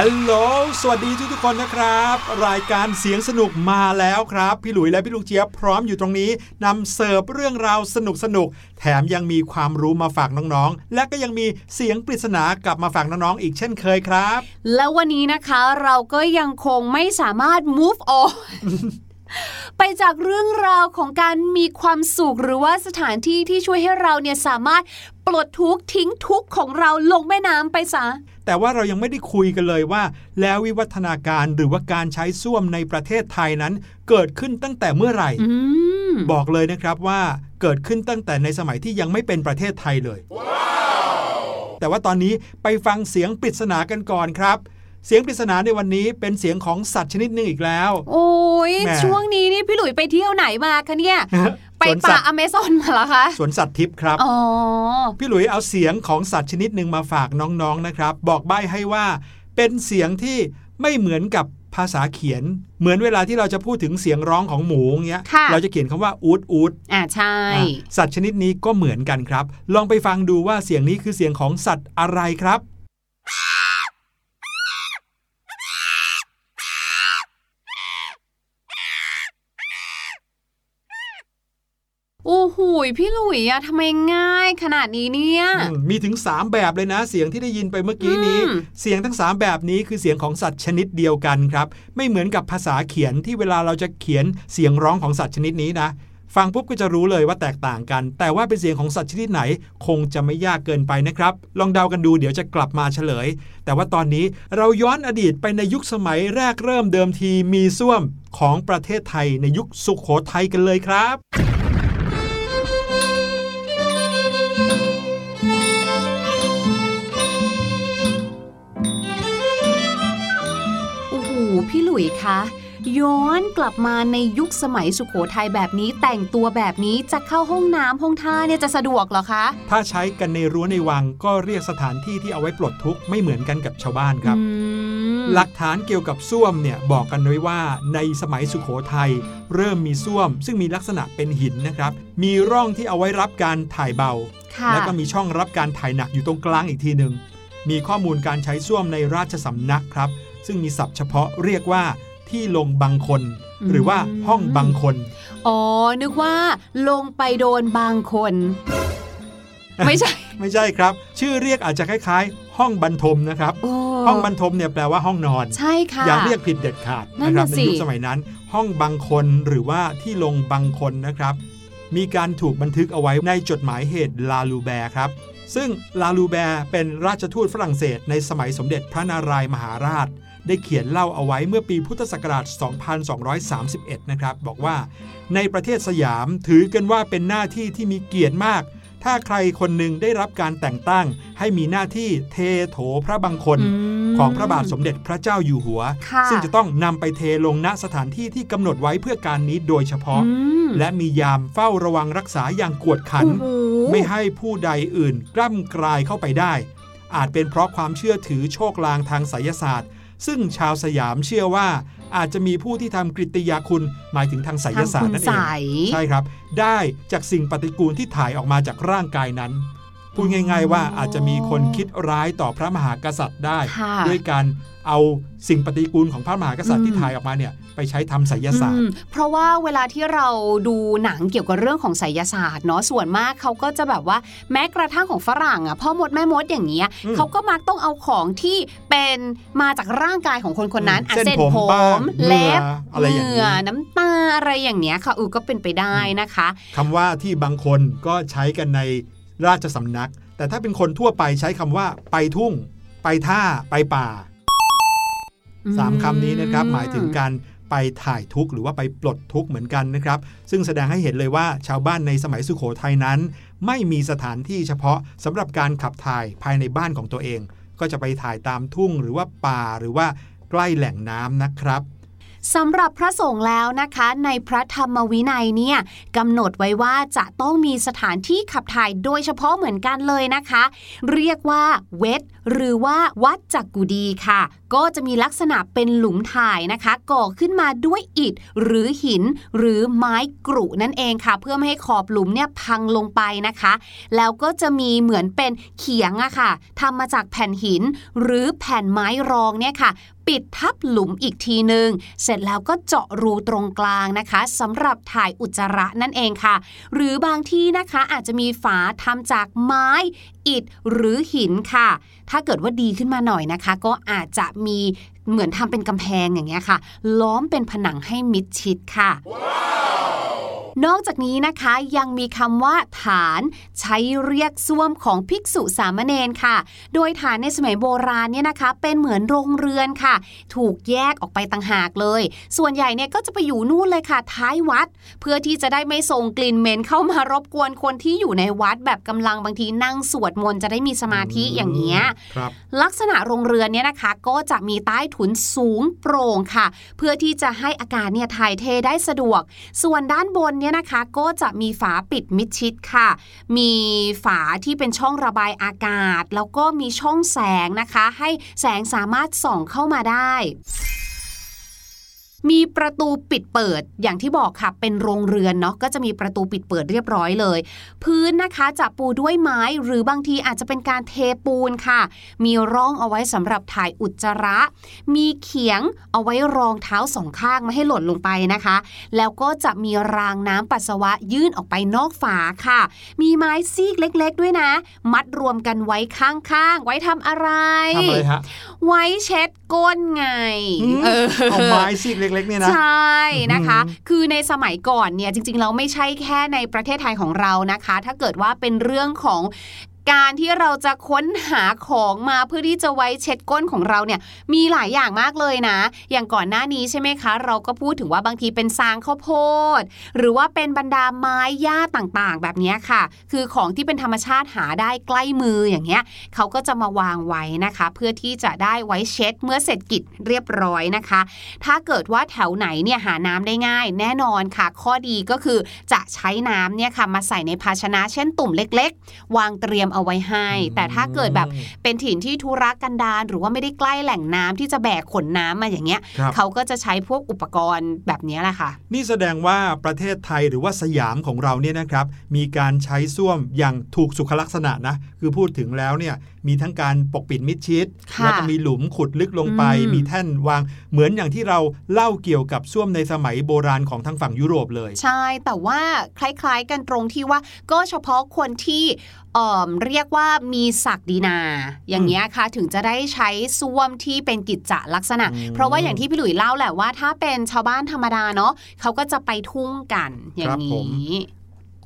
ฮัลโหล สวัสดีทุกทุกๆคนนะครับ รายการเสียงสนุกมาแล้วครับ พี่หลุยและพี่ลูกเจี๊ยบพร้อมอยู่ตรงนี้นำเสิร์ฟเรื่องราวสนุกสนุกๆแถมยังมีความรู้มาฝากน้องๆ และก็ยังมีเสียงปริศนากลับมาฝากน้องๆ อีกเช่นเคยครับ แล้ววันนี้นะคะเราก็ยังคงไม่สามารถ move on ไปจากเรื่องราวของการมีความสุขหรือว่าสถานที่ที่ช่วยให้เราเนี่ยสามารถปลดทุกข์ทิ้งทุกข์ของเราลงแม่น้ำไปซะ แต่ว่าเรายังไม่ได้คุยกันเลยว่า แล้ววิวัฒนาการหรือว่าการใช้ส้วมในประเทศไทยนั้น เกิดขึ้นตั้งแต่เมื่อไหร่อืมบอกเลยนะครับว่าเกิดขึ้นตั้งแต่ในสมัยที่ยังไม่เป็นประเทศไทยเลย แต่ว่าตอนนี้ไปฟังเสียงปริศนากันก่อนครับเสียงปริศนาในวันนี้เป็นเสียงของสัตว์ชนิดหนึ่งอีกแล้ว โอ้ยแหม่ช่วงนี้นี่พี่หลุยไปเที่ยวไหนมาคะเนี่ย ไปสวนป่าสัตว์อเมซอนมาเหรอคะสวนสัตว์ทิพย์ครับอ๋อพี่หลุยเอาเสียงของสัตว์ชนิดหนึ่งมาฝากน้องๆนะครับ บอกใบ้ให้ว่า เป็นเสียงที่ไม่เหมือนกับภาษาเขียน เหมือนเวลาที่เราจะพูดถึงเสียงร้องของหมูเงี้ยค่ะเราจะเขียนคำว่าอูดอูดอ่าใช่อะสัตว์ชนิดนี้ก็เหมือนกันครับ ลองไปฟังดูว่าเสียงนี้คือเสียงของสัตว์อะไรครับ โอ้โหยพี่หลุยอะทำไมง่ายขนาดนี้เนี่ยอืมมีถึง 3 แบบเลยนะ เสียงที่ได้ยินไปเมื่อกี้นี้อืมเสียงทั้ง 3 แบบนี้คือเสียงของสัตว์ชนิดเดียวกันครับ ไม่เหมือนกับภาษาเขียนที่เวลาเราจะเขียนเสียงร้องของสัตว์ชนิดนี้นะฟังปุ๊บก็จะรู้เลยว่าแตกต่างกัน แต่ว่าเป็นเสียงของสัตว์ชนิดไหน คงจะไม่ยากเกินไปนะครับ ลองเดากันดูเดี๋ยวจะกลับมาเฉลย แต่ว่าตอนนี้เราย้อนอดีตไปในยุคสมัยแรกเริ่มเดิมทีมีส้วมของประเทศไทยในยุคสุขโขทัยกันเลยครับ พี่หลุยคะย้อนกลับมาในยุคสมัยสุโขทัยแบบนี้แต่งตัวแบบนี้จะเข้าห้องน้ำห้องท่าเนี่ยจะสะดวกเหรอคะ ถ้าใช้กันในรั้วในวังก็เรียกสถานที่ที่เอาไว้ปลดทุกข์ไม่เหมือนกันกับชาวบ้านครับอืมหลักฐานเกี่ยวกับส้วมเนี่ยบอกกันไว้ว่าในสมัยสุขโขทัยเริ่มมีส้วม ซึ่งมีลักษณะเป็นหินนะครับ มีร่องที่เอาไว้รับการถ่ายเบาค่ะแล้วก็มีช่องรับการถ่ายหนักอยู่ตรงกลางอีกทีหนึ่งมีข้อมูลการใช้ส้วมในราชสำนักครับ ซึ่งมีศัพท์เฉพาะเรียกว่าที่ลงบังคน หรือว่าห้องบังคน อ๋อ นึกว่า ลงไปโดนบางคน ไม่ใช่ ไม่ใช่ครับ ชื่อเรียกอาจจะคล้ายๆ ห้องบรรทมนะครับโอ้ห้องบรรทมเนี่ยแปลว่าห้องนอน ใช่ค่ะ อย่าเรียกผิดเด็ดขาดนั่นะนครัน่ะบในสิยุคสมัยนั้น ห้องบางคนหรือว่าที่ลงบางคนนะครับ มีการถูกบันทึกเอาไว้ในจดหมายเหตุลาลูแบร์ครับซึ่งลาลูแบร์เป็นราชทูตฝรั่งเศสในสมัยสมเด็จพระนารายมหาราช ได้เขียนเล่าเอาไว้เมื่อปีพุทธศักราช 2231 นะครับ บอกว่า ในประเทศสยามถือกันว่าเป็นหน้าที่ที่มีเกียรติมาก ถ้าใครคนหนึ่งได้รับการแต่งตั้ง ให้มีหน้าที่เทโถพระบังคลมของพระบาทสมเด็จพระเจ้าอยู่หัวค่ะซึ่งจะต้องนำไปเทลงณสถานที่ที่กำหนดไว้เพื่อการนี้โดยเฉพาะอืมและมียามเฝ้าระวังรักษาอย่างกวดขันโอ้โหไม่ให้ผู้ใดอื่นกล้ำกลายเข้าไปได้ อาจเป็นเพราะความเชื่อถือโชคลางทางไสยศาสตร์ ซึ่งชาวสยามเชื่อว่าอาจจะมีผู้ที่ทำกริตยาคุณหมายถึงทางไสยศาสตร์นั่นเองทางคุณไสยใช่ครับ ได้จากสิ่งปฏิกูลที่ถ่ายออกมาจากร่างกายนั้น พูดง่าย ๆ ว่าอาจจะมีคนคิดร้ายต่อพระมหากษัตริย์ได้ค่ะด้วยการเอาสิ่งปฏิกูลของพระมหากษัตริย์อืมที่ถ่ายออกมาเนี่ยไปใช้ทำไสยศาสตอืร์มเพราะว่าเวลาที่เราดูหนังเกี่ยวกับเรื่องของไสยศาสตร์เนาะส่วนมากเขาก็จะแบบว่าแม้กระทั่งของฝรั่งอะพ่อมดแม่มดอย่างเงี้ยอืมเขาก็มักต้องเอาของที่เป็นมาจากร่างกายของคนคนนั้นอืมอะเส้นเส้นผมผบ้างมเล็บเหงื่ออะไรอย่างนี้เหงื่อน้ำตาอะไรอย่างเงี้ยค่ะเออก็เป็นไปได้นะคะคำว่าที่บางคนก็ใช้กันใน ราชสำนัก แต่ถ้าเป็นคนทั่วไปใช้คำว่า ไปทุ่ง ไปท่า ไปป่าสามคำนี้นะครับ หมายถึงการไปถ่ายทุกข์หรือว่าไปปลดทุกข์เหมือนกันนะครับ ซึ่งแสดงให้เห็นเลยว่าชาวบ้านในสมัยสุขโขทัยนั้น ไม่มีสถานที่เฉพาะสำหรับการขับถ่ายภายในบ้านของตัวเอง ก็จะไปถ่ายตามทุ่งหรือว่าป่าหรือว่าใกล้แหล่งน้ำนะครับ สำหรับพระสงฆ์แล้วนะคะ ในพระธรรมวินัยเนี่ยกำหนดไว้ว่าจะต้องมีสถานที่ขับถ่ายโดยเฉพาะเหมือนกันเลยนะคะ เรียกว่าเวทหรือว่าวัดจักกุดีค่ะ ก็จะมีลักษณะเป็นหลุมถ่ายนะคะ ก่อขึ้นมาด้วยอิฐหรือหิน หรือไม้กรุนั่นเองค่ะ เพื่อไม่ให้ขอบหลุมเนี่ยพังลงไปนะคะ แล้วก็จะมีเหมือนเป็นเขียงอะค่ะทำมาจากแผ่นหิน หรือแผ่นไม้รองเนี่ยค่ะปิดทับหลุมอีกทีหนึ่งเสร็จแล้วก็เจาะรูตรงกลางนะคะสำหรับถ่ายอุจจาระนั่นเองค่ะ หรือบางที่นะคะอาจจะมีฝาทำจากไม้ อิฐหรือหินค่ะ ถ้าเกิดว่าดีขึ้นมาหน่อยนะคะ ก็อาจจะมีเหมือนทำเป็นกำแพงอย่างเงี้ยค่ะ ล้อมเป็นผนังให้มิดชิดค่ะ นอกจากนี้นะคะยังมีคำว่า ฐาน ใช้เรียกส้วมของภิกษุสามเณรค่ะ โดยฐานในสมัยโบราณเนี่ยนะคะ เป็นเหมือนโรงเรือนค่ะ ถูกแยกออกไปต่างหากเลย ส่วนใหญ่เนี่ยก็จะไปอยู่นู่นเลยค่ะ ท้ายวัด เพื่อที่จะได้ไม่ส่งกลิ่นเหม็นเข้ามารบกวนคนที่อยู่ในวัดแบบกำลังบางทีนั่งสวดมนต์จะได้มีสมาธิอย่างเงี้ยครับลักษณะโรงเรือนเนี่ยนะคะ ก็จะมีใต้ถุนสูงโปร่งค่ะ เพื่อที่จะให้อากาศเนี่ยถ่ายเทได้สะดวก ส่วนด้านบนเนี่ยนะคะก็จะมีฝาปิดมิดชิดค่ะ มีฝาที่เป็นช่องระบายอากาศ แล้วก็มีช่องแสงนะคะ ให้แสงสามารถส่องเข้ามาได้ มีประตูปิดเปิดอย่างที่บอกค่ะเป็นโรงเรือนเนาะก็จะมีประตูปิดเปิดเรียบร้อยเลย พื้นนะคะจะปูด้วยไม้หรือบางทีอาจจะเป็นการเทปูนค่ะ มีร่องเอาไว้สำหรับถ่ายอุจจาระ มีเขียงเอาไว้รองเท้าสองข้างไม่ให้หล่นลงไปนะคะ แล้วก็จะมีรางน้ำปัสสาวะยื่นออกไปนอกฝาค่ะ มีไม้ซีกเล็กๆ ด้วยนะ มัดรวมกันไว้ข้างๆไว้ทำอะไรทำอะไรฮะไว้เช็ด ก้นไงอืมเออเอาไม้ซีกเล็กๆเนี่ยนะ ใช่นะคะอือหือคือในสมัยก่อนเนี่ยจริงๆเราไม่ใช่แค่ในประเทศไทยของเรานะคะ ถ้าเกิดว่าเป็นเรื่องของ การที่เราจะค้นหาของมาเพื่อที่จะไว้เช็ดก้นของเราเนี่ยมีหลายอย่างมากเลยนะ อย่างก่อนหน้านี้ใช่ไหมคะ เราก็พูดถึงว่าบางทีเป็นซางข้าวโพด หรือว่าเป็นบรรดาไม้หญ้าต่างๆ แบบนี้ค่ะ คือของที่เป็นธรรมชาติหาได้ใกล้มืออย่างเงี้ยเขาก็จะมาวางไว้นะคะ เพื่อที่จะได้ไว้เช็ด เมื่อเสร็จกิจเรียบร้อยนะคะ ถ้าเกิดว่าแถวไหนเนี่ยหาน้ำได้ง่าย แน่นอนค่ะ ข้อดีก็คือจะใช้น้ำเนี่ยค่ะมาใส่ในภาชนะเช่นตุ่มเล็ก ๆ วางเตรียมเอาไว้ให้ แต่ถ้าเกิดแบบเป็นถิ่นที่ทุรกันดารหรือว่าไม่ได้ใกล้แหล่งน้ำที่จะแบกขนน้ำมาอย่างเงี้ยครับเขาก็จะใช้พวกอุปกรณ์แบบเนี้ยแหละค่ะ นี่แสดงว่าประเทศไทยหรือว่าสยามของเราเนี่ยนะครับ มีการใช้ส้วมอย่างถูกสุขลักษณะนะ คือพูดถึงแล้วเนี่ยมีทั้งการปกปิดมิดชิดค่ะแล้วก็มีหลุมขุดลึกลงไปอืมมีแท่นวางเหมือนอย่างที่เราเล่าเกี่ยวกับส้วมในสมัยโบราณของทางฝั่งยุโรปเลย ใช่แต่ว่าคล้ายๆกันตรงที่ว่าก็เฉพาะคนที่เอ่อเรียกว่ามีศักดินา อย่างเงี้ยค่ะถึงจะได้ใช้ส้วมที่เป็นกิจจลักษณะอืมเพราะว่าอย่างที่พี่หลุยเล่าแหละว่า ถ้าเป็นชาวบ้านธรรมดาเนาะเขาก็จะไปทุ่งกันอย่างนี้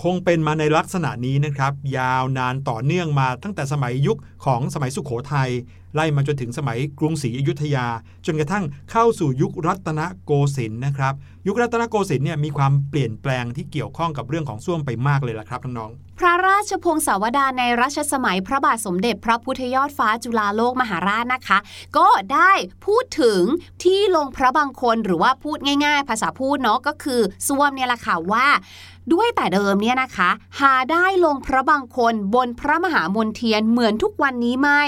คงเป็นมาในลักษณะนี้นะครับ ยาวนานต่อเนื่องมาตั้งแต่สมัยยุคของสมัยสุขโขทัยไล่มาจนถึงสมัยกรุงศรีอยุธยา จนกระทั่งเข้าสู่ยุครัตนโกสินทร์นะครับ ยุครัตนโกสินทร์เนี่ยมีความเปลี่ยนแปลงที่เกี่ยวข้องกับเรื่องของส้วมไปมากเลยล่ะครับน้องพระราชพงศาวดารในรัชสมัยพระบาทสมเด็จพระพุทธยอดฟ้าจุฬาโลกมหาราชนะคะ ก็ได้พูดถึงที่ลงพระบางคนหรือว่าพูดง่าย ๆ ภาษาพูดเนาะก็คือส้วมเนี่ยแหละค่ะว่า ด้วยแต่เดิมเนี่ยนะคะ หาได้ลงพระบางคนบนพระมหามนเทียนเหมือนทุกวันนี้ไม่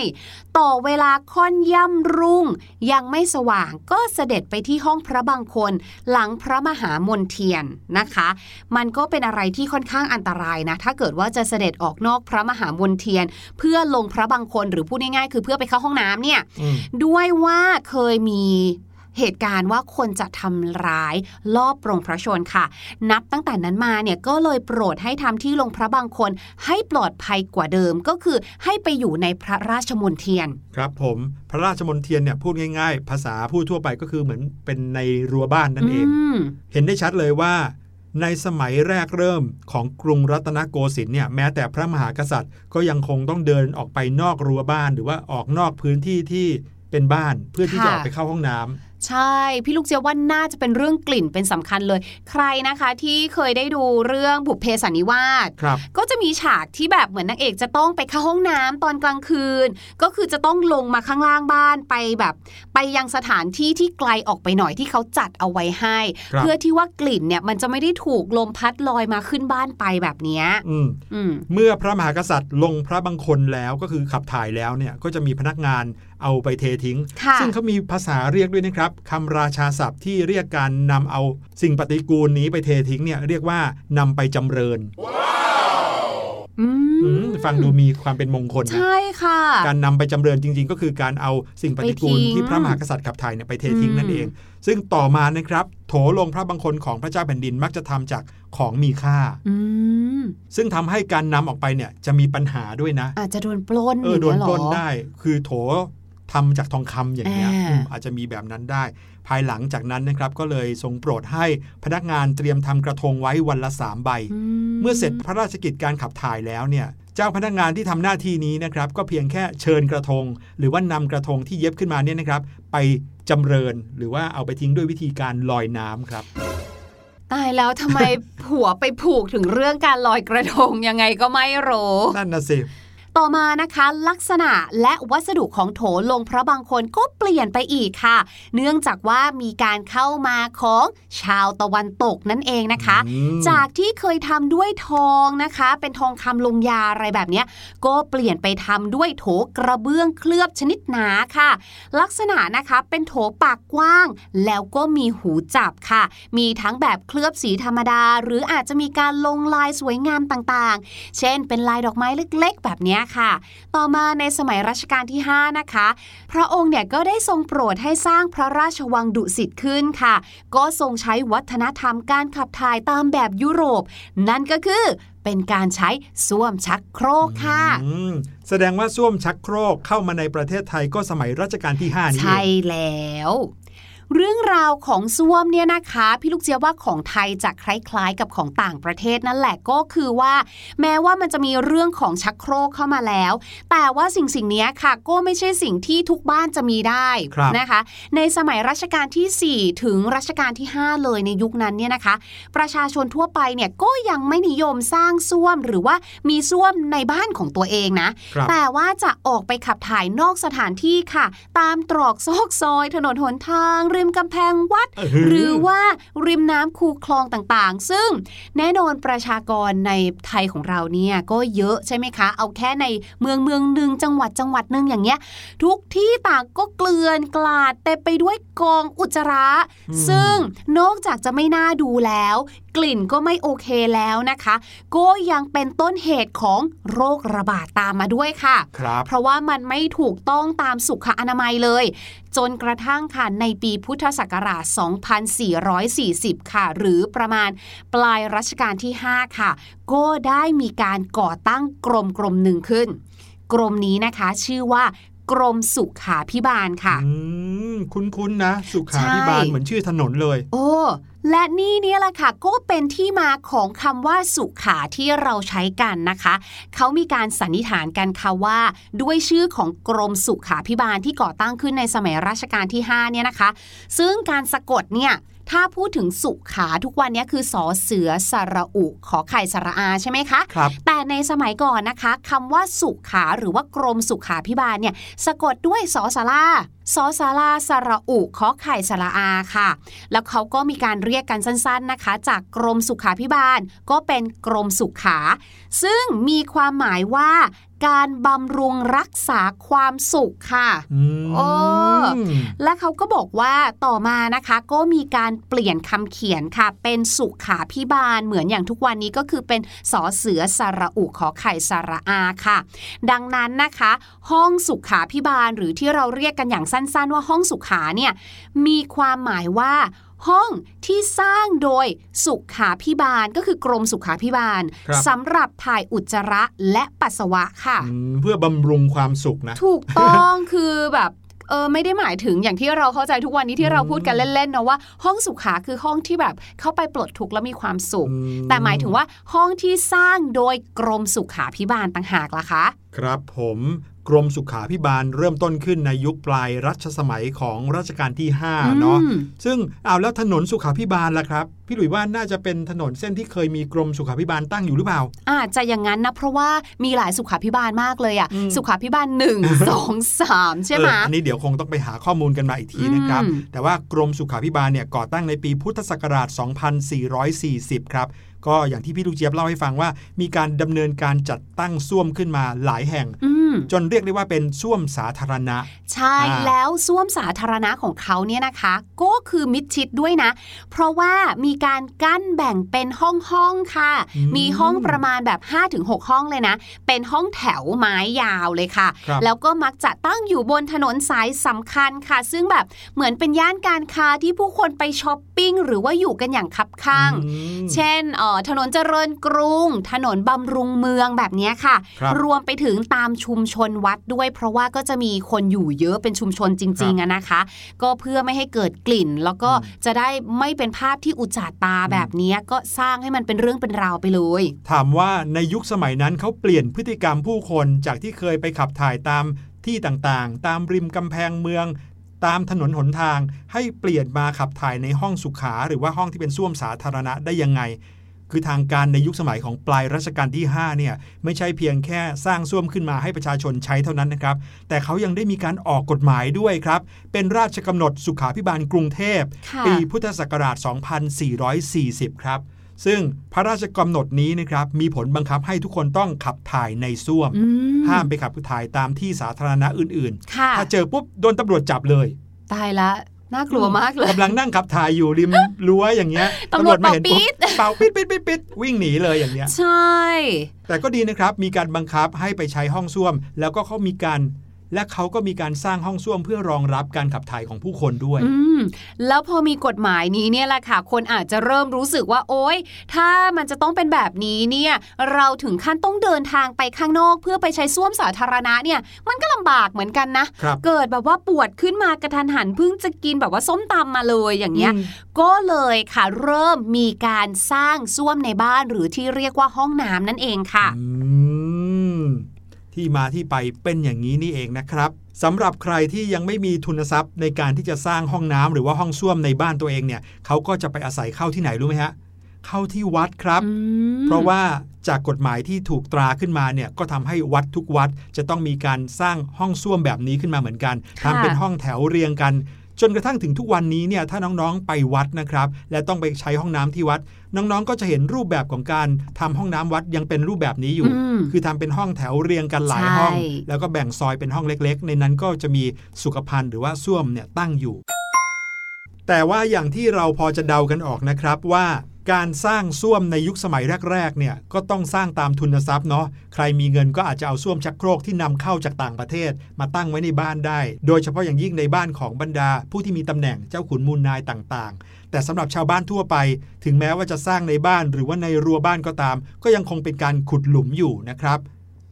ต่อเวลาค่อนย่ำรุ่ง ยังไม่สว่างก็เสด็จไปที่ห้องพระบางคนหลังพระมหามนเทียนนะคะ มันก็เป็นอะไรที่ค่อนข้างอันตรายนะ ถ้าเกิดว่าจะเสด็จออกนอกพระมหามนเทียน เพื่อลงพระบางคนหรือพูดง่ายๆ คือเพื่อไปเข้าห้องน้ำเนี่ยๆอืมด้วยว่าเคยมี เหตุการณ์ว่าคนจะทำร้ายลอบปรงพระชนค่ะ นับตั้งแต่นั้นมาเนี่ยก็เลยโปรดให้ทำที่ลงพระบางคนให้ปลอดภัยกว่าเดิมก็คือให้ไปอยู่ในพระราชมนเทียน ครับผมพระราชมนเทียนเนี่ยพูดง่าย ๆ ภาษาพูดทั่วไปก็คือเหมือนเป็นในรั้วบ้านนั่นเองมเห็นได้ชัดเลยว่าในสมัยแรกเริ่มของกรุงรัตนโกสินทร์เนี่ยแม้แต่พระมหากษัตริย์ ก็ยังคงต้องเดินออกไปนอกรั้วบ้าน หรือว่าออกนอกพื้นที่ที่เป็นบ้านเพื่อที่จะออกไปเข้าห้องน้ำ ใช่ พี่ลูกเจียว่าน่าจะเป็นเรื่องกลิ่นเป็นสำคัญเลย ใครนะคะที่เคยได้ดูเรื่องบุพเพสันนิวาสครับก็จะมีฉากที่แบบเหมือนนางเอกจะต้องไปเข้าห้องน้ำตอนกลางคืน ก็คือจะต้องลงมาข้างล่างบ้านไปแบบไปยังสถานที่ที่ไกลออกไปหน่อยที่เขาจัดเอาไว้ให้ครับเพื่อที่ว่ากลิ่นเนี่ยมันจะไม่ได้ถูกลมพัดลอยมาขึ้นบ้านไปแบบเนี้ยอืมอืมเมื่อพระมหากษัตริย์ลงพระบังคลแล้วก็คือขับถ่ายแล้วเนี่ยก็จะมีพนักงานเอาไปเททิ้งค่ะซึ่งเขามีภาษาเรียกด้วยนะครับคำราชาศัพท์ที่เรียกการนำเอาสิ่งปฏิกูลนี้ไปเททิ้งเนี่ยเรียกว่านำไปจำเริญอืมอืม ฟังดูมีความเป็นมงคลนะใช่ค่ะ การนำไปจำเริญจริง ๆ ก็คือการเอาสิ่งปฏิกูลไปทิ้งที่พระมหากษัตริย์ขับถ่ายเนี่ยไปเททิ้งอืมนั่นเอง ซึ่งต่อมานะครับโถลงพระบังคลของพระเจ้าแผ่นดินมักจะทำจากของมีค่าอืมซึ่งทำให้การนำออกไปเนี่ยจะมีปัญหาด้วยนะ อาจจะโดนปล้นเออโดนย่างปล้นเงี้ยเหรอได้ คือโถทำจากทองคำอย่างเงี้ยอ่าอืมอาจจะมีแบบนั้นได้ ภายหลังจากนั้นนะครับก็เลยทรงโปรดให้พนักงานเตรียมทำกระทงไว้วันละสามใบอืเมื่อเสร็จพระราชกิจการขับถ่ายแล้วเนี่ยเจ้าพนักงานที่ทำหน้าที่นี้นะครับก็เพียงแค่เชิญกระทง หรือว่านำกระทงที่เย็บขึ้นมาเนี่ยนะครับ ไปจำเริญหรือว่าเอาไปทิ้งด้วยวิธีการลอยน้ำครับตายแล้วทำไมผัวไปผูกถึงเรื่องการลอยกระทงยังไงก็ไม่รู้นั่นนะสิ ต่อมานะคะลักษณะและวัสดุของโถลงพระบางคนก็เปลี่ยนไปอีกค่ะ เนื่องจากว่ามีการเข้ามาของชาวตะวันตกนั่นเองนะคะอืมจากที่เคยทำด้วยทองนะคะ เป็นทองคำลงยาอะไรแบบเนี้ยก็เปลี่ยนไปทำด้วยโถกระเบื้องเคลือบชนิดหนาค่ะ ลักษณะนะคะเป็นโถปากกว้าง แล้วก็มีหูจับค่ะ มีทั้งแบบเคลือบสีธรรมดา หรืออาจจะมีการลงลายสวยงามต่างๆ เช่น เป็นลายดอกไม้เล็ก ๆ แบบเนี้ยค่ะ ต่อมาในสมัยรัชกาลที่ 5 นะคะ พระองค์เนี่ยก็ได้ทรงโปรดให้สร้างพระราชวังดุสิตขึ้นค่ะ ก็ทรงใช้วัฒนธรรมการขับถ่ายตามแบบยุโรป นั่นก็คือเป็นการใช้ส้วมชักโครกค่ะอืมแสดงว่าส้วมชักโครกเข้ามาในประเทศไทยก็สมัยรัชกาลที่ 5 นี่เอใช่งแล้ว เรื่องราวของส้วมเนี่ยนะคะ พี่ลูกเจียบว่าของไทยจะคล้ายๆ กับของต่างประเทศนั่นแหละก็คือว่า แม้ว่ามันจะมีเรื่องของชักโครกเข้ามาแล้ว แต่ว่าสิ่งสิ่งนี้ค่ะ ก็ไม่ใช่สิ่งที่ทุกบ้านจะมีได้ครับนะคะ ในสมัยรัชกาลที่ 4 ถึงรัชกาลที่ 5 เลยในยุคนั้นเนี่ยนะคะ ประชาชนทั่วไปเนี่ยก็ยังไม่นิยมสร้างส้วมหรือว่ามีส้วมในบ้านของตัวเองนะครับแต่ว่าจะออกไปขับถ่ายนอกสถานที่ค่ะ ตามตรอกซอกซอย ถนนหนทางริมกำแพงวัดเออหรือว่าริมน้ำคูคลองต่างๆ ซึ่งแน่นอนประชากรในไทยของเราเนี่ยก็เยอะใช่ไหมคะ เอาแค่ในเมืองเมืองหนึ่งจังหวัดจังหวัดหนึ่งอย่างเงี้ย ทุกที่ต่างก็เกลื่อนกลาดเต็มไปด้วยกองอุจจาระอืมซึ่งนอกจากจะไม่น่าดูแล้ว กลิ่นก็ไม่โอเคแล้วนะคะ ก็ยังเป็นต้นเหตุของโรคระบาดตามมาด้วยค่ะครับเพราะว่ามันไม่ถูกต้องตามสุขอนามัยเลย จนกระทั่งค่ะในปีพุทธศักราช 2440 ค่ะ หรือประมาณปลายรัชกาลที่ 5 ค่ะ ก็ได้มีการก่อตั้งกรมกรมหนึ่งขึ้น กรมนี้นะคะชื่อว่ากรมสุขาพิบาลค่ะ อืม คุ้นๆนะ สุขาพิบาลใช่เหมือนชื่อถนนเลย โอ้ และนี่เนี่ยแหละค่ะก็เป็นที่มาของคำว่าสุขาที่เราใช้กันนะคะ เขามีการสันนิษฐานกันค่ะว่า ด้วยชื่อของกรมสุขาพิบาลที่ก่อตั้งขึ้นในสมัยรัชกาลที่ 5 เนี่ยนะคะ ซึ่งการสะกดเนี่ย ถ้าพูดถึงสุขาทุกวันเนี้คือสอเสือสระอุ ขอไข่สระอาใช่ไหมคะครับแต่ในสมัยก่อนนะคะคำว่าสุขาหรือว่ากรมสุขาพิบาลเนี่ยสะกดด้วยสอสาราสอสาราสระอุขอไข่สระอาค่ะ แล้วเขาก็มีการเรียกกันสั้นๆนะคะ จากกรมสุขาพิบาลก็เป็นกรมสุขา ซึ่งมีความหมายว่า การบำรุงรักษาความสุขค่ะอืมโอ้และเขาก็บอกว่าต่อมานะคะก็มีการเปลี่ยนคำเขียนค่ะ เป็นสุขาพิบาลเหมือนอย่างทุกวันนี้ก็คือเป็นสอเสือสระอุขอไข่สระอาค่ะ ดังนั้นนะคะ ห้องสุขาพิบาลหรือที่เราเรียกกันอย่างสั้นๆ ว่าห้องสุขาเนี่ยมีความหมายว่า ห้องที่สร้างโดยสุขาพิบาลก็คือกรมสุขาพิบาลครับ สำหรับถ่ายอุจจาระและปัสสาวะค่ะ อืมเพื่อบำรุงความสุขนะ ถูกต้อง คือแบบเออไม่ได้หมายถึงอย่างที่เราเข้าใจทุกวันนี้ที่เราพูดกันเล่นๆเนาะว่า ห้องสุขาคือห้องที่แบบเข้าไปปลดทุกข์แล้วมีความสุข อืม แต่หมายถึงว่าห้องที่สร้างโดยกรมสุขาพิบาลต่างหากล่ะคะ ครับผมกรมสุขาพิบาลเริ่มต้นขึ้นในยุคปลายรัชสมัยของรัชกาลที่ 5 เนาะอืมซึ่งเอาแล้วถนนสุขาพิบาลล่ะครับ พี่หลุยว่าน่าจะเป็นถนนเส้นที่เคยมีกรมสุขาพิบาลตั้งอยู่หรือเปล่า อาจจะอย่างนั้นนะเพราะว่ามีหลายสุขาพิบาลมากเลยอะอืมสุขาพิบาลหนึ่งสองสามใช่ไหมเอออันนี้เดี๋ยวคงต้องไปหาข้อมูลกันมาอีกทีนะครับอืมแต่ว่ากรมสุขาพิบาลเนี่ยก่อตั้งในปีพุทธศักราช 2440 ครับ ก็อย่างที่พี่ลูกเจี๊ยบเล่าให้ฟังว่า มีการดำเนินการจัดตั้งส้วมขึ้นมาหลายแห่งอืมจนเรียกได้ว่าเป็นส้วมสาธารณะ ใช่อ่าแล้วส้วมสาธารณะของเขาเนี่ยนะคะ ก็คือมิดชิดด้วยนะ เพราะว่ามีการกั้นแบ่งเป็นห้องห้องๆค่ะอืมมีห้องประมาณแบบ 5-6 ห้องเลยนะ เป็นห้องแถวไม้ยาวเลยค่ะครับแล้วก็มักจะตั้งอยู่บนถนนสายสำคัญค่ะ ซึ่งแบบเหมือนเป็นย่านการค้าที่ผู้คนไปช้อปปิ้งหรือว่าอยู่กันอย่างคับข้างอืมเช่นเอ่อถนนเจริญกรุง ถนนบำรุงเมืองแบบเนี้ยค่ะครับรวมไปถึงตามชุมชนวัดด้วย เพราะว่าก็จะมีคนอยู่เยอะเป็นชุมชนจริงๆอะนะคะ ก็เพื่อไม่ให้เกิดกลิ่น แล้วก็อืมจะได้ไม่เป็นภาพที่อุจจาตาแบบเนี้ยก็สร้างให้มันเป็นเรื่องเป็นราวไปเลย ถามว่าในยุคสมัยนั้นเขาเปลี่ยนพฤติกรรมผู้คนจากที่เคยไปขับถ่ายตามที่ต่างๆ ตามริมกำแพงเมืองตามถนนหนทางให้เปลี่ยนมาขับถ่ายในห้องสุขา หรือว่าห้องที่เป็นส้วมสาธารณะได้ยังไง คือทางการในยุคสมัยของปลายรัชกาลที่5เนี่ยไม่ใช่เพียงแค่สร้างส้วมขึ้นมาให้ประชาชนใช้เท่านั้นนะครับ แต่เขายังได้มีการออกกฎหมายด้วยครับ เป็นราชกำหนดสุขาพิบาลกรุงเทพค่ะปีพุทธศักราช 2440 ครับซึ่งพระราชกำหนดนี้นะครับมีผลบังคับให้ทุกคนต้องขับถ่ายในส้วมอืมห้ามไปขับถ่ายตามที่สาธารณะอื่นค่ะๆถ้าเจอปุ๊บโดนตำรวจจับเลย ตายละ น่ากลัวมากเลยกำลังนั่งขับถ่ายอยู่ริมรั้วอย่างเงี้ยตำรวจมาเห็นปุ๊บเป่าปี๊ดเป่าปิดปิดปิดปิดวิ่งหนีเลยอย่างเงี้ย ใช่ แต่ก็ดีนะครับมีการบังคับให้ไปใช้ห้องส้วม แล้วก็เขามีการ และเขาก็มีการสร้างห้องส้วมเพื่อรองรับการขับถ่ายของผู้คนด้วย อืมแล้วพอมีกฎหมายนี้เนี่ยแหละค่ะ คนอาจจะเริ่มรู้สึกว่าโอ๊ย ถ้ามันจะต้องเป็นแบบนี้เนี่ย เราถึงขั้นต้องเดินทางไปข้างนอกเพื่อไปใช้ส้วมสาธารณะเนี่ย มันก็ลำบากเหมือนกันนะ ครับ เกิดแบบว่าปวดขึ้นมากระทันหันเพิ่งจะกินแบบว่าส้มตำมาเลยอย่างเงี้ย อืม ก็เลยค่ะเริ่มมีการสร้างส้วมในบ้านหรือที่เรียกว่าห้องน้ำนั่นเองค่ะ อืม ที่มาที่ไปเป็นอย่างนี้นี่เองนะครับสำหรับใครที่ยังไม่มีทุนทรัพย์ในการที่จะสร้างห้องน้ำหรือว่าห้องส้วมในบ้านตัวเองเนี่ยเขาก็จะไปอาศัยเข้าที่ไหนรู้ไหมฮะเข้าที่วัดครับอืมเพราะว่าจากกฎหมายที่ถูกตราขึ้นมาเนี่ยก็ทำให้วัดทุกวัด จะต้องมีการสร้างห้องส้วมแบบนี้ขึ้นมาเหมือนกันทำเป็นห้องแถวเรียงกัน จนกระทั่งถึงทุกวันนี้เนี่ยถ้าน้องๆไปวัดนะครับ และต้องไปใช้ห้องน้ำที่วัด น้องๆก็จะเห็นรูปแบบของการทำห้องน้ำวัดยังเป็นรูปแบบนี้อยู่อืมคือทำเป็นห้องแถวเรียงกันหลายห้องใช่แล้วก็แบ่งซอยเป็นห้องเล็ก ๆ ในนั้นก็จะมีสุขภัณฑ์หรือว่าส้วมเนี่ยตั้งอยู่ แต่ว่าอย่างที่เราพอจะเดากันออกนะครับว่า การสร้างส้วมในยุคสมัยแรกๆเนี่ยก็ต้องสร้างตามทุนทรัพย์เนาะใครมีเงินก็อาจจะเอาส้วมชักโครกที่นำเข้าจากต่างประเทศ มาตั้งไว้ในบ้านได้ โดยเฉพาะอย่างยิ่งในบ้านของบรรดา ผู้ที่มีตำแหน่งเจ้าขุนมูลนายต่างๆ แต่สำหรับชาวบ้านทั่วไป ถึงแม้ว่าจะสร้างในบ้านหรือว่าในรั้วบ้านก็ตาม ก็ยังคงเป็นการขุดหลุมอยู่นะครับ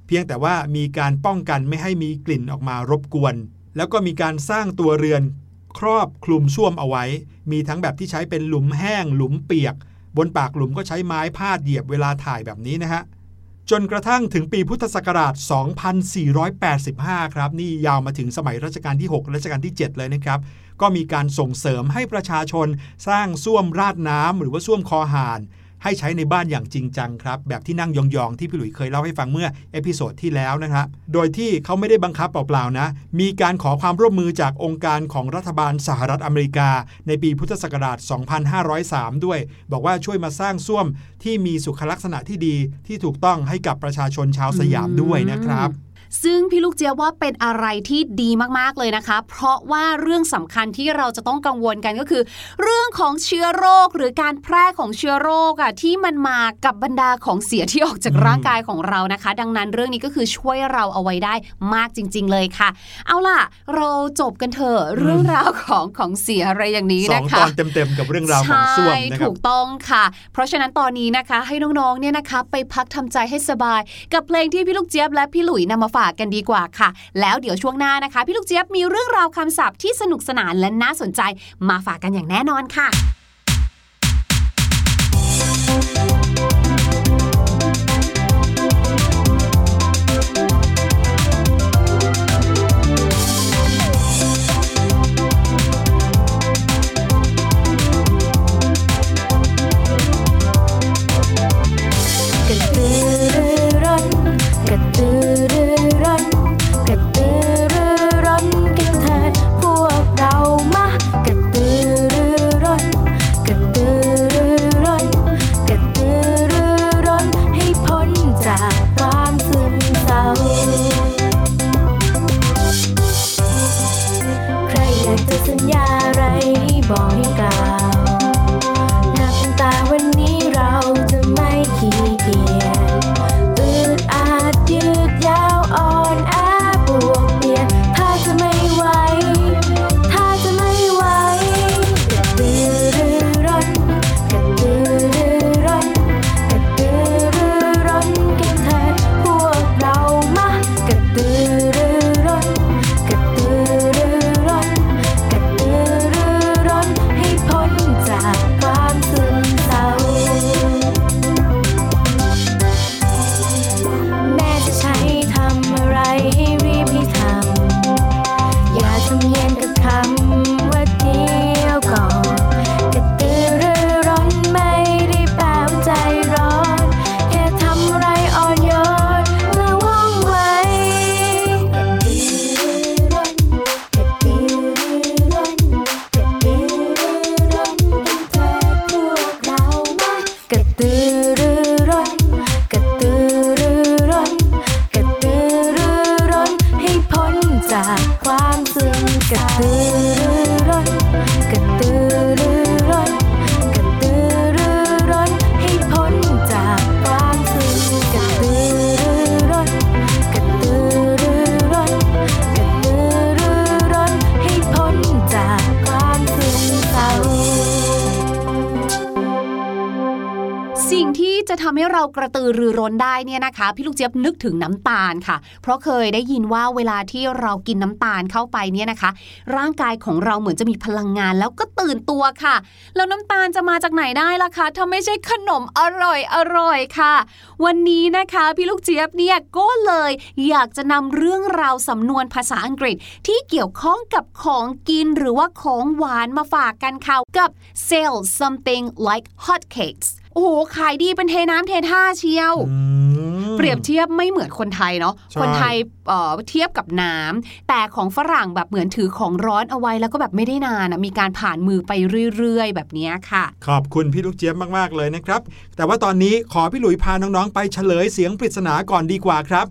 เพียงแต่ว่ามีการป้องกันไม่ให้มีกลิ่นออกมารบกวน แล้วก็มีการสร้างตัวเรือน ครอบคลุมส้วมเอาไว้ มีทั้งแบบที่ใช้เป็นหลุมแห้ง หลุมเปียก บนปากหลุมก็ใช้ไม้พาดเหยียบเวลาถ่ายแบบนี้นะฮะ จนกระทั่งถึงปีพุทธศักราช 2485 ครับ นี่ยาวมาถึงสมัยรัชกาลที่ 6 รัชกาลที่ 7 เลยนะครับ ก็มีการส่งเสริมให้ประชาชนสร้างส้วมราดน้ำหรือว่าส้วมคอห่าน ให้ใช้ในบ้านอย่างจริงจังครับ แบบที่นั่งยองๆ ที่พี่หลุยเคยเล่าให้ฟังเมื่อ episode ที่แล้วนะครับ โดยที่เขาไม่ได้บังคับเปล่าๆนะ มีการขอความร่วมมือจากองค์การของรัฐบาลสหรัฐอเมริกา ในปีพุทธศักราช 2503 ด้วย บอกว่าช่วยมาสร้างส้วมที่มีสุขลักษณะที่ดีที่ถูกต้องให้กับประชาชนชาวสยามด้วยนะครับ ซึ่งพี่ลูกเจี๊ยบว่าเป็นอะไรที่ดีมากๆเลยนะคะ เพราะว่าเรื่องสำคัญที่เราจะต้องกังวลกันก็คือ เรื่องของเชื้อโรคหรือการแพร่ของเชื้อโรคอะที่มันมากับบรรดาของเสียที่ออกจากอืมร่างกายของเรานะคะ ดังนั้นเรื่องนี้ก็คือช่วยเราเอาไว้ได้มากจริง ๆ เลยค่ะ เอาล่ะ เราจบกันเถอะเรื่องราวของของเสียอะไรอย่างนี้สอนะงคะตอนเต็มๆกับเรื่องราวของส้วมนะครัถูบกต้องค่ะ เพราะฉะนั้นตอนนี้นะคะ ให้น้องๆเนี่ยนะคะ ไปพักทำใจให้สบาย กับเพลงที่พี่ลูกเจี๊ยบและพี่หลุยนำมาฝากกันดีกว่าค่ะ แล้วเดี๋ยวช่วงหน้านะคะ พี่ลูกเจี๊ยบมีเรื่องราวคำศัพท์ที่สนุกสนานและน่าสนใจมาฝากกันอย่างแน่นอนค่ะ 깜승 까뚜루런 까뚜루런 จะทำให้เรากระตือรือร้นได้เนี่ยนะคะ พี่ลูกเจี๊ยบนึกถึงน้ำตาลค่ะ เพราะเคยได้ยินว่าเวลาที่เรากินน้ำตาลเข้าไปเนี่ยนะคะ ร่างกายของเราเหมือนจะมีพลังงานแล้วก็ตื่นตัวค่ะ แล้วน้ำตาลจะมาจากไหนได้ล่ะคะถ้าไม่ใช่ขนมอร่อยอร่อยค่ะ วันนี้นะคะพี่ลูกเจี๊ยบเนี่ยก็เลยอยากจะนำเรื่องราวสำนวนภาษาอังกฤษที่เกี่ยวข้องกับของกินหรือว่าของหวานมาฝากกันค่ะกับ sell something like hot cakes โอ้โหขายดีเป็นเทน้ำเทท่าเชียวอืมเปรียบเทียบไม่เหมือนคนไทยเนาะใช่คนไทยเอ่อเทียบกับน้ำแต่ของฝรั่งแบบเหมือนถือของร้อนเอาไว้แล้วก็แบบไม่ได้นานอะมีการผ่านมือไปเรื่อยๆ แบบเนี้ยค่ะ ขอบคุณพี่ลูกเจี๊ยบมากๆเลยนะครับ แต่ว่าตอนนี้ขอพี่หลุยพาน้องๆไปเฉลยเสียงปริศนาก่อนดีกว่าครับ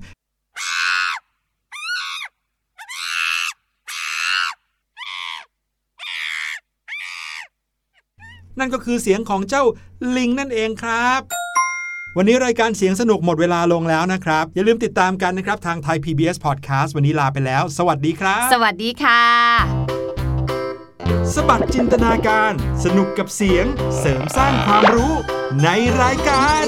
นั่นก็คือเสียงของเจ้าลิงนั่นเองครับ วันนี้รายการเสียงสนุกหมดเวลาลงแล้วนะครับ อย่าลืมติดตามกันนะครับ ทางไทย PBS Podcast วันนี้ลาไปแล้ว สวัสดีครับ สวัสดีค่ะ สบัดจินตนาการ สนุกกับเสียง เสริมสร้างความรู้ในรายการ